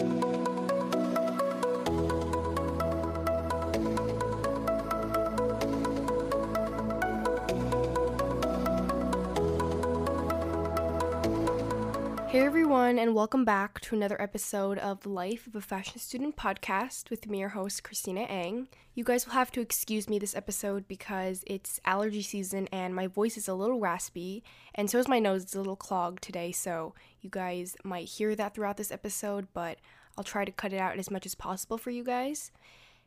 Hey everyone, and welcome back to another episode of the Life of a Fashion Student podcast with me, your host, Christina Ang. You guys will have to excuse me this episode because it's allergy season and my voice is a little raspy, and so is my nose. It's a little clogged today, so you guys might hear that throughout this episode, but I'll try to cut it out as much as possible for you guys.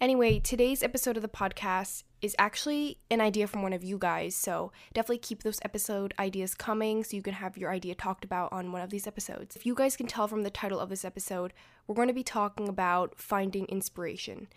Anyway, today's episode of the podcast is actually an idea from one of you guys, so definitely keep those episode ideas coming so you can have your idea talked about on one of these episodes. If you guys can tell from the title of this episode, we're going to be talking about finding inspiration.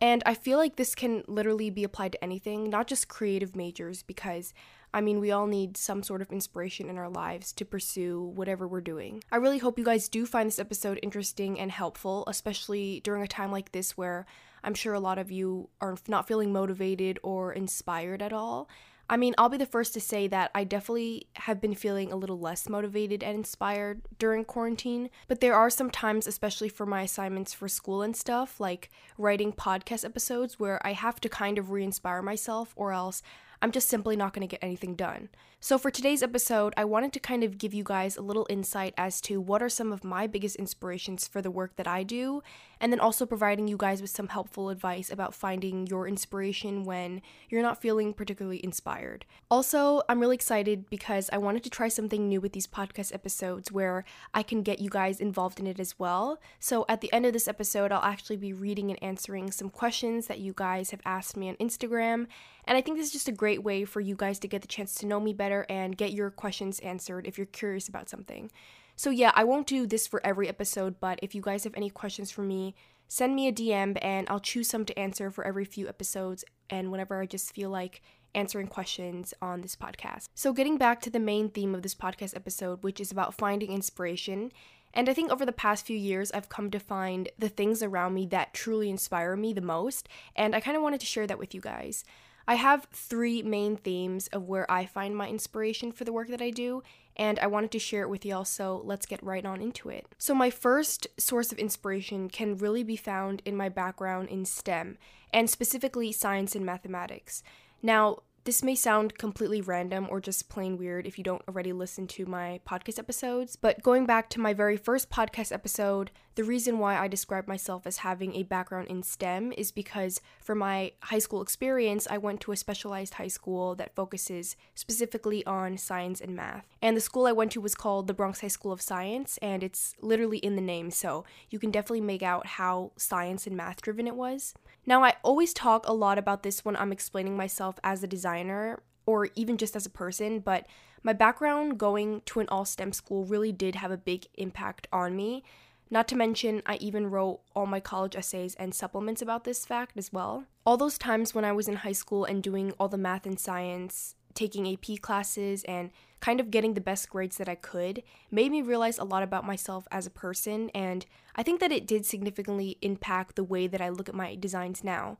And I feel like this can literally be applied to anything, not just creative majors, because I mean, we all need some sort of inspiration in our lives to pursue whatever we're doing. I really hope you guys do find this episode interesting and helpful, especially during a time like this where I'm sure a lot of you are not feeling motivated or inspired at all. I mean, I'll be the first to say that I definitely have been feeling a little less motivated and inspired during quarantine, but there are some times, especially for my assignments for school and stuff, like writing podcast episodes, where I have to kind of re inspire myself, or else I'm just simply not going to get anything done. So, for today's episode, I wanted to kind of give you guys a little insight as to what are some of my biggest inspirations for the work that I do, and then also providing you guys with some helpful advice about finding your inspiration when you're not feeling particularly inspired. Also, I'm really excited because I wanted to try something new with these podcast episodes where I can get you guys involved in it as well. So, at the end of this episode, I'll actually be reading and answering some questions that you guys have asked me on Instagram, and I think this is just a great way for you guys to get the chance to know me better and get your questions answered if you're curious about something. So, yeah, I won't do this for every episode, but if you guys have any questions for me, send me a DM and I'll choose some to answer for every few episodes and whenever I just feel like answering questions on this podcast. So, getting back to the main theme of this podcast episode, which is about finding inspiration. And I think over the past few years, I've come to find the things around me that truly inspire me the most. And I kind of wanted to share that with you guys. I have three main themes of where I find my inspiration for the work that I do, and I wanted to share it with y'all, so let's get right on into it. So, my first source of inspiration can really be found in my background in STEM, and specifically science and mathematics. Now, this may sound completely random or just plain weird if you don't already listen to my podcast episodes, but going back to my very first podcast episode, the reason why I describe myself as having a background in STEM is because for my high school experience, I went to a specialized high school that focuses specifically on science and math. And the school I went to was called the Bronx High School of Science, and it's literally in the name, so you can definitely make out how science and math driven it was. Now, I always talk a lot about this when I'm explaining myself as a designer or even just as a person, but my background going to an all STEM school really did have a big impact on me. Not to mention, I even wrote all my college essays and supplements about this fact as well. All those times when I was in high school and doing all the math and science, taking AP classes, and kind of getting the best grades that I could made me realize a lot about myself as a person, and I think that it did significantly impact the way that I look at my designs now.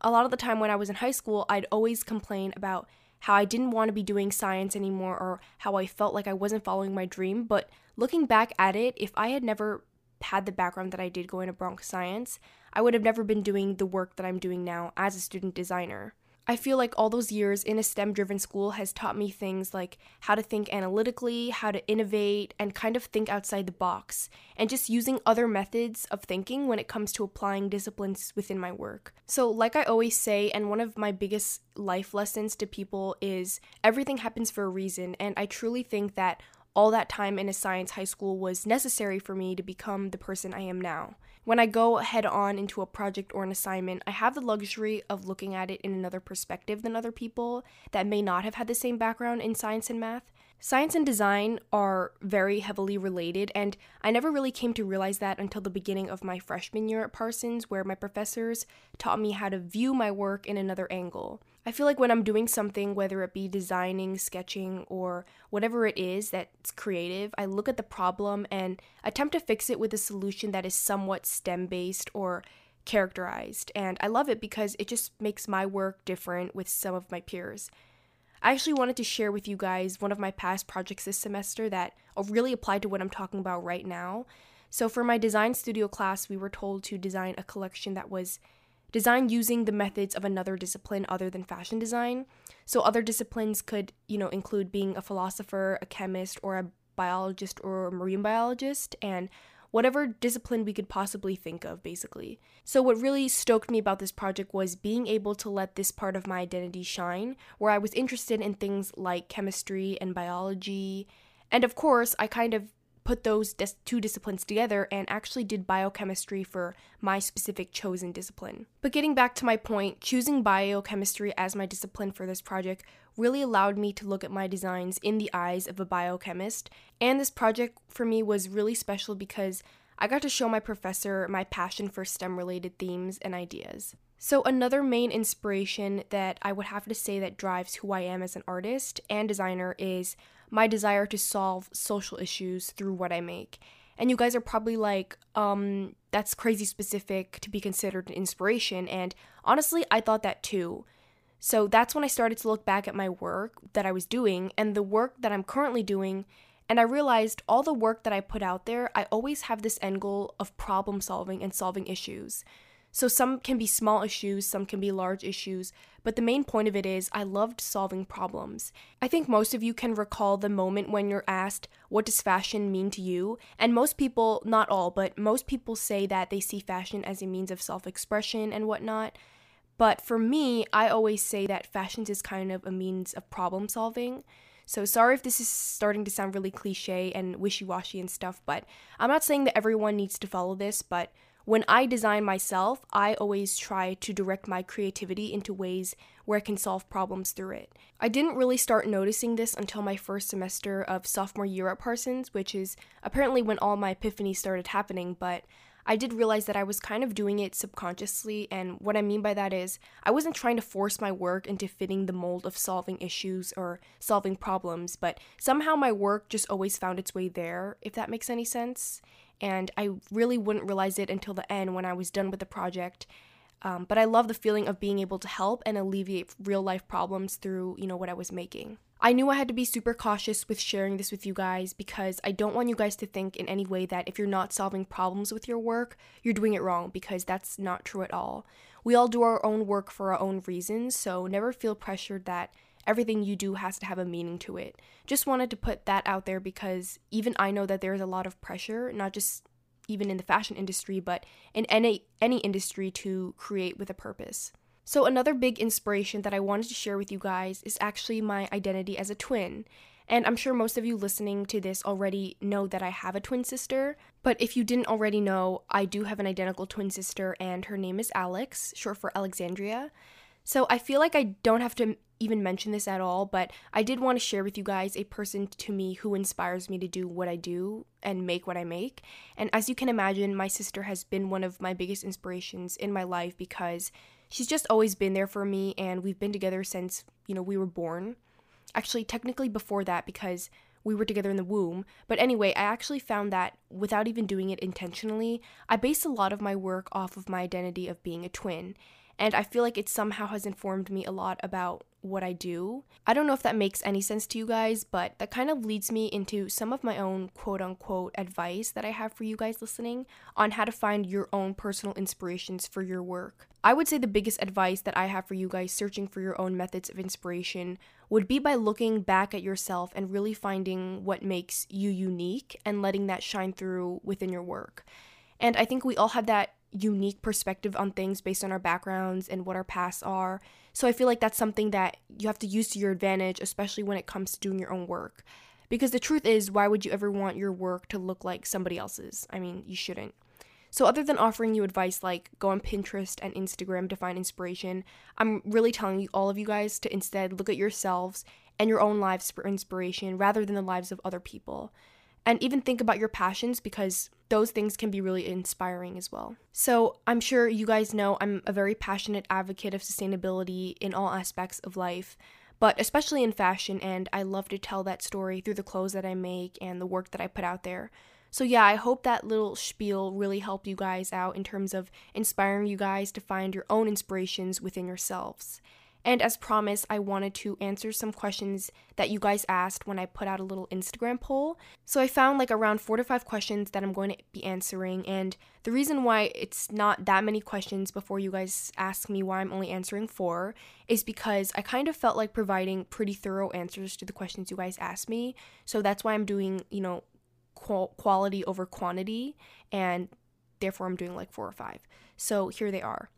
A lot of the time when I was in high school, I'd always complain about how I didn't want to be doing science anymore or how I felt like I wasn't following my dream, but looking back at it, if I had never had the background that I did going to Bronx Science, I would have never been doing the work that I'm doing now as a student designer. I feel like all those years in a STEM driven school has taught me things like how to think analytically, how to innovate, and kind of think outside the box, and just using other methods of thinking when it comes to applying disciplines within my work. So, like I always say, and one of my biggest life lessons to people is everything happens for a reason, and I truly think that all that time in a science high school was necessary for me to become the person I am now. When I go head on into a project or an assignment, I have the luxury of looking at it in another perspective than other people that may not have had the same background in science and math. Science and design are very heavily related, and I never really came to realize that until the beginning of my freshman year at Parsons, where my professors taught me how to view my work in another angle. I feel like when I'm doing something, whether it be designing, sketching, or whatever it is that's creative, I look at the problem and attempt to fix it with a solution that is somewhat STEM based or characterized. And I love it because it just makes my work different with some of my peers. I actually wanted to share with you guys one of my past projects this semester that really applied to what I'm talking about right now. So, for my design studio class, we were told to design a collection that was designed using the methods of another discipline other than fashion design. So, other disciplines could, you know, include being a philosopher, a chemist, or a biologist or a marine biologist. And whatever discipline we could possibly think of, basically. So, what really stoked me about this project was being able to let this part of my identity shine, where I was interested in things like chemistry and biology. And of course, I kind of put those dis- two disciplines together and actually did biochemistry for my specific chosen discipline. But getting back to my point, choosing biochemistry as my discipline for this project really allowed me to look at my designs in the eyes of a biochemist. And this project for me was really special because I got to show my professor my passion for STEM related themes and ideas. So, another main inspiration that I would have to say that drives who I am as an artist and designer is my desire to solve social issues through what I make. And you guys are probably like, um, that's crazy specific to be considered an inspiration. And honestly, I thought that too. So that's when I started to look back at my work that I was doing and the work that I'm currently doing. And I realized all the work that I put out there, I always have this end goal of problem solving and solving issues. So some can be small issues, some can be large issues, but the main point of it is I loved solving problems. I think most of you can recall the moment when you're asked, What does fashion mean to you? And most people, not all, but most people say that they see fashion as a means of self expression and whatnot. But for me, I always say that fashion is kind of a means of problem solving. So sorry if this is starting to sound really cliche and wishy washy and stuff, but I'm not saying that everyone needs to follow this, but when I design myself, I always try to direct my creativity into ways where I can solve problems through it. I didn't really start noticing this until my first semester of sophomore year at Parsons, which is apparently when all my epiphanies started happening, but I did realize that I was kind of doing it subconsciously, and what I mean by that is I wasn't trying to force my work into fitting the mold of solving issues or solving problems, but somehow my work just always found its way there, if that makes any sense and I really wouldn't realize it until the end when I was done with the project. Um, but I love the feeling of being able to help and alleviate real life problems through, you know, what I was making. I knew I had to be super cautious with sharing this with you guys because I don't want you guys to think in any way that if you're not solving problems with your work, you're doing it wrong because that's not true at all. We all do our own work for our own reasons, so never feel pressured that everything you do has to have a meaning to it. Just wanted to put that out there because even I know that there's a lot of pressure, not just even in the fashion industry, but in any any industry to create with a purpose. So another big inspiration that I wanted to share with you guys is actually my identity as a twin. And I'm sure most of you listening to this already know that I have a twin sister, but if you didn't already know, I do have an identical twin sister and her name is Alex, short for Alexandria. So I feel like I don't have to even mention this at all, but I did want to share with you guys a person to me who inspires me to do what I do and make what I make. And as you can imagine, my sister has been one of my biggest inspirations in my life because she's just always been there for me and we've been together since, you know, we were born. Actually, technically before that because we were together in the womb. But anyway, I actually found that without even doing it intentionally, I based a lot of my work off of my identity of being a twin. And I feel like it somehow has informed me a lot about what I do. I don't know if that makes any sense to you guys, but that kind of leads me into some of my own quote unquote advice that I have for you guys listening on how to find your own personal inspirations for your work. I would say the biggest advice that I have for you guys searching for your own methods of inspiration would be by looking back at yourself and really finding what makes you unique and letting that shine through within your work. And I think we all have that unique perspective on things based on our backgrounds and what our pasts are. So I feel like that's something that you have to use to your advantage, especially when it comes to doing your own work. Because the truth is, why would you ever want your work to look like somebody else's? I mean, you shouldn't. So, other than offering you advice like go on Pinterest and Instagram to find inspiration, I'm really telling you, all of you guys, to instead look at yourselves and your own lives for inspiration rather than the lives of other people and even think about your passions because those things can be really inspiring as well. So, I'm sure you guys know I'm a very passionate advocate of sustainability in all aspects of life, but especially in fashion, and I love to tell that story through the clothes that I make and the work that I put out there. So, yeah, I hope that little spiel really helped you guys out in terms of inspiring you guys to find your own inspirations within yourselves. And as promised, I wanted to answer some questions that you guys asked when I put out a little Instagram poll. So I found like around four to five questions that I'm going to be answering. And the reason why it's not that many questions before you guys ask me why I'm only answering four is because I kind of felt like providing pretty thorough answers to the questions you guys asked me. So that's why I'm doing, you know, qual- quality over quantity. And therefore, I'm doing like four or five. So here they are.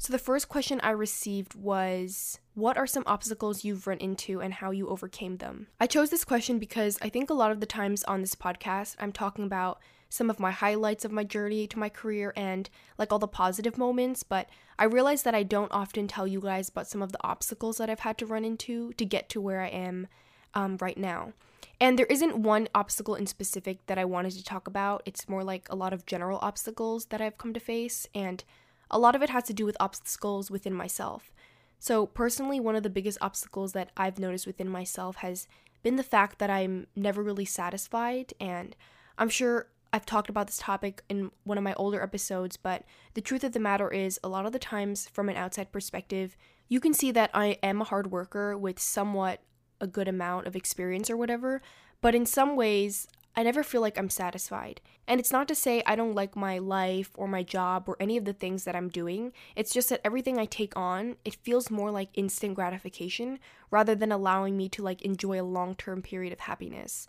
So, the first question I received was What are some obstacles you've run into and how you overcame them? I chose this question because I think a lot of the times on this podcast, I'm talking about some of my highlights of my journey to my career and like all the positive moments, but I realize that I don't often tell you guys about some of the obstacles that I've had to run into to get to where I am um, right now. And there isn't one obstacle in specific that I wanted to talk about. It's more like a lot of general obstacles that I've come to face. And a lot of it has to do with obstacles within myself. So, personally, one of the biggest obstacles that I've noticed within myself has been the fact that I'm never really satisfied. And I'm sure I've talked about this topic in one of my older episodes, but the truth of the matter is, a lot of the times, from an outside perspective, you can see that I am a hard worker with somewhat a good amount of experience or whatever, but in some ways, I never feel like I'm satisfied. And it's not to say I don't like my life or my job or any of the things that I'm doing. It's just that everything I take on, it feels more like instant gratification rather than allowing me to like enjoy a long-term period of happiness.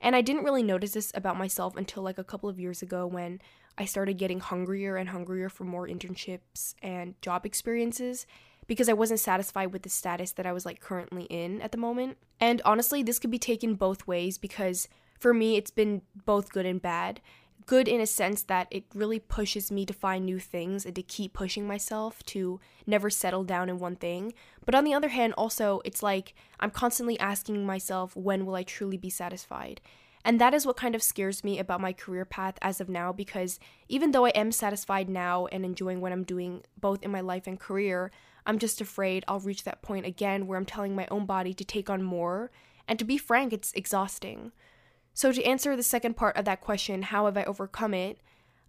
And I didn't really notice this about myself until like a couple of years ago when I started getting hungrier and hungrier for more internships and job experiences because I wasn't satisfied with the status that I was like currently in at the moment. And honestly, this could be taken both ways because for me, it's been both good and bad. Good in a sense that it really pushes me to find new things and to keep pushing myself to never settle down in one thing. But on the other hand, also, it's like I'm constantly asking myself, when will I truly be satisfied? And that is what kind of scares me about my career path as of now because even though I am satisfied now and enjoying what I'm doing both in my life and career, I'm just afraid I'll reach that point again where I'm telling my own body to take on more. And to be frank, it's exhausting. So, to answer the second part of that question, how have I overcome it?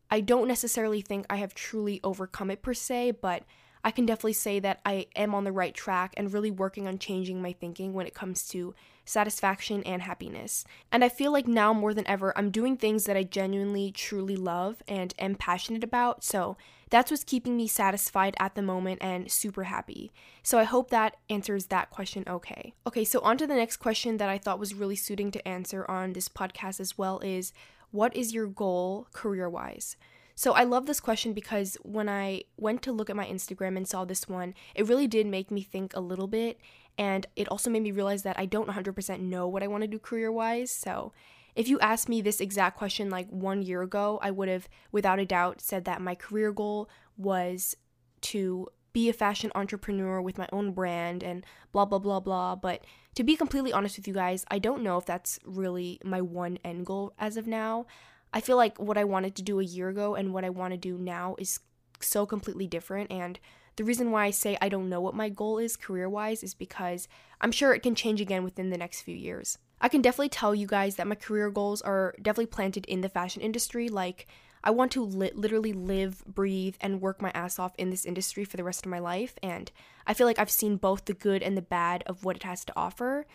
I don't necessarily think I have truly overcome it per se, but I can definitely say that I am on the right track and really working on changing my thinking when it comes to satisfaction and happiness. And I feel like now more than ever, I'm doing things that I genuinely, truly love and am passionate about. So that's what's keeping me satisfied at the moment and super happy. So I hope that answers that question okay. Okay, so on to the next question that I thought was really suiting to answer on this podcast as well is what is your goal career wise? So I love this question because when I went to look at my Instagram and saw this one, it really did make me think a little bit. And it also made me realize that I don't 100% know what I want to do career wise. So if you asked me this exact question like one year ago, I would have, without a doubt, said that my career goal was to be a fashion entrepreneur with my own brand and blah, blah, blah, blah. But to be completely honest with you guys, I don't know if that's really my one end goal as of now. I feel like what I wanted to do a year ago and what I want to do now is so completely different. And the reason why I say I don't know what my goal is career wise is because I'm sure it can change again within the next few years. I can definitely tell you guys that my career goals are definitely planted in the fashion industry. Like, I want to li- literally live, breathe, and work my ass off in this industry for the rest of my life. And I feel like I've seen both the good and the bad of what it has to offer.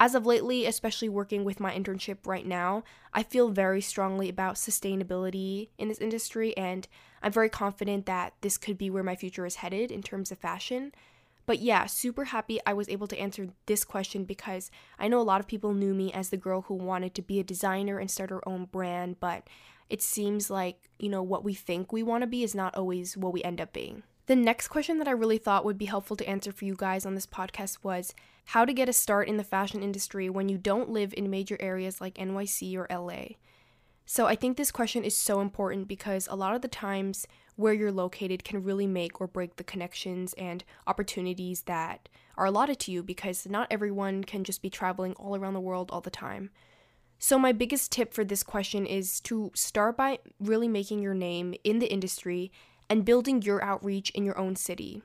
As of lately, especially working with my internship right now, I feel very strongly about sustainability in this industry, and I'm very confident that this could be where my future is headed in terms of fashion. But yeah, super happy I was able to answer this question because I know a lot of people knew me as the girl who wanted to be a designer and start her own brand, but it seems like, you know, what we think we want to be is not always what we end up being. The next question that I really thought would be helpful to answer for you guys on this podcast was how to get a start in the fashion industry when you don't live in major areas like NYC or LA. So I think this question is so important because a lot of the times where you're located can really make or break the connections and opportunities that are allotted to you because not everyone can just be traveling all around the world all the time. So, my biggest tip for this question is to start by really making your name in the industry and building your outreach in your own city.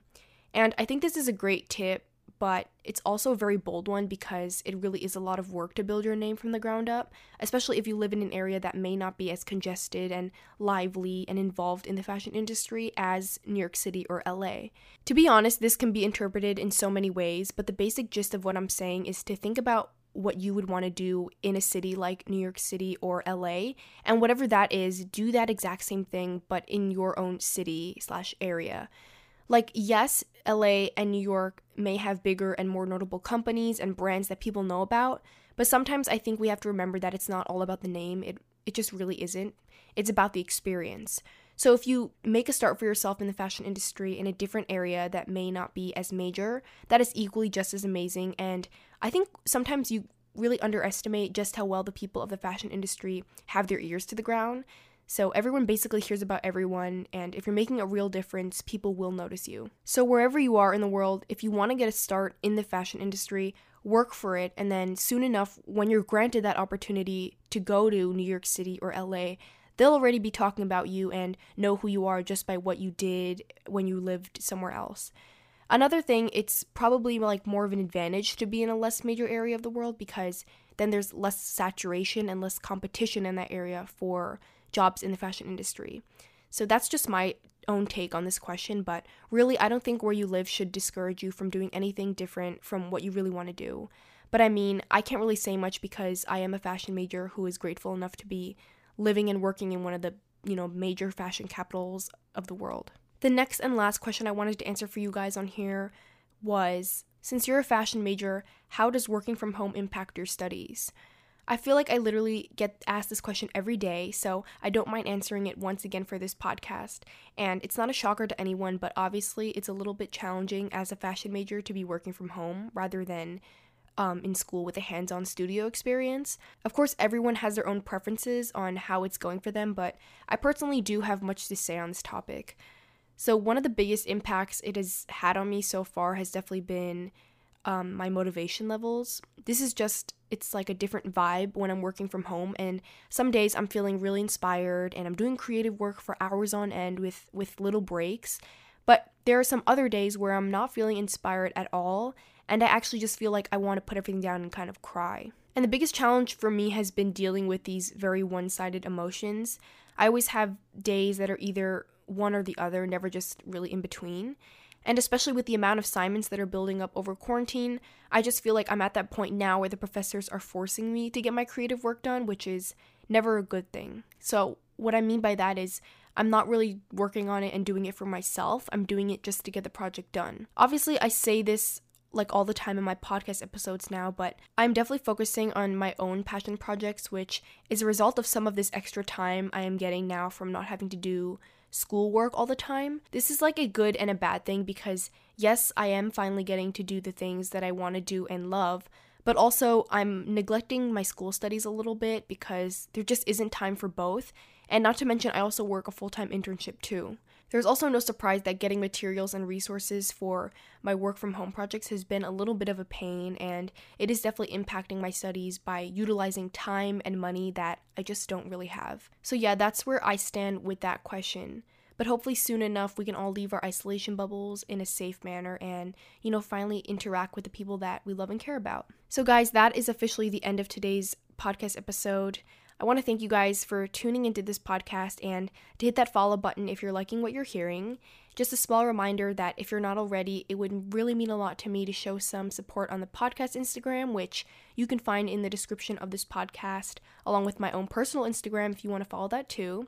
And I think this is a great tip but it's also a very bold one because it really is a lot of work to build your name from the ground up, especially if you live in an area that may not be as congested and lively and involved in the fashion industry as New York City or LA. To be honest, this can be interpreted in so many ways, but the basic gist of what I'm saying is to think about what you would want to do in a city like New York City or LA. And whatever that is, do that exact same thing, but in your own city slash area. Like, yes, LA and New York may have bigger and more notable companies and brands that people know about, but sometimes I think we have to remember that it's not all about the name. It it just really isn't. It's about the experience. So if you make a start for yourself in the fashion industry in a different area that may not be as major, that is equally just as amazing and I think sometimes you really underestimate just how well the people of the fashion industry have their ears to the ground. So everyone basically hears about everyone, and if you're making a real difference, people will notice you. So wherever you are in the world, if you want to get a start in the fashion industry, work for it, and then soon enough, when you're granted that opportunity to go to New York City or LA, they'll already be talking about you and know who you are just by what you did when you lived somewhere else. Another thing, it's probably like more of an advantage to be in a less major area of the world because then there's less saturation and less competition in that area for jobs in the fashion industry. So that's just my own take on this question, but really, I don't think where you live should discourage you from doing anything different from what you really want to do. But I mean, I can't really say much because I am a fashion major who is grateful enough to be living and working in one of the, you know, major fashion capitals of the world. The next and last question I wanted to answer for you guys on here was since you're a fashion major, how does working from home impact your studies? I feel like I literally get asked this question every day, so I don't mind answering it once again for this podcast. And it's not a shocker to anyone, but obviously it's a little bit challenging as a fashion major to be working from home rather than um, in school with a hands on studio experience. Of course, everyone has their own preferences on how it's going for them, but I personally do have much to say on this topic. So, one of the biggest impacts it has had on me so far has definitely been um, my motivation levels. This is just, it's like a different vibe when I'm working from home. And some days I'm feeling really inspired and I'm doing creative work for hours on end with, with little breaks. But there are some other days where I'm not feeling inspired at all. And I actually just feel like I want to put everything down and kind of cry. And the biggest challenge for me has been dealing with these very one sided emotions. I always have days that are either one or the other, never just really in between. And especially with the amount of assignments that are building up over quarantine, I just feel like I'm at that point now where the professors are forcing me to get my creative work done, which is never a good thing. So, what I mean by that is, I'm not really working on it and doing it for myself. I'm doing it just to get the project done. Obviously, I say this like all the time in my podcast episodes now, but I'm definitely focusing on my own passion projects, which is a result of some of this extra time I am getting now from not having to do schoolwork all the time. This is like a good and a bad thing because, yes, I am finally getting to do the things that I want to do and love, but also I'm neglecting my school studies a little bit because there just isn't time for both. And not to mention, I also work a full time internship too. There's also no surprise that getting materials and resources for my work from home projects has been a little bit of a pain, and it is definitely impacting my studies by utilizing time and money that I just don't really have. So, yeah, that's where I stand with that question. But hopefully, soon enough, we can all leave our isolation bubbles in a safe manner and, you know, finally interact with the people that we love and care about. So, guys, that is officially the end of today's podcast episode. I want to thank you guys for tuning into this podcast and to hit that follow button if you're liking what you're hearing. Just a small reminder that if you're not already, it would really mean a lot to me to show some support on the podcast Instagram, which you can find in the description of this podcast, along with my own personal Instagram if you want to follow that too.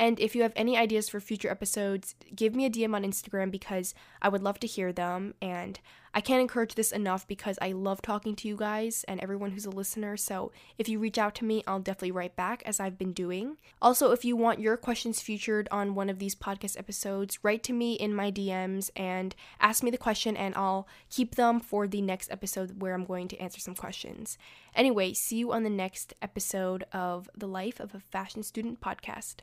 And if you have any ideas for future episodes, give me a DM on Instagram because I would love to hear them. And I can't encourage this enough because I love talking to you guys and everyone who's a listener. So if you reach out to me, I'll definitely write back as I've been doing. Also, if you want your questions featured on one of these podcast episodes, write to me in my DMs and ask me the question, and I'll keep them for the next episode where I'm going to answer some questions. Anyway, see you on the next episode of the Life of a Fashion Student podcast.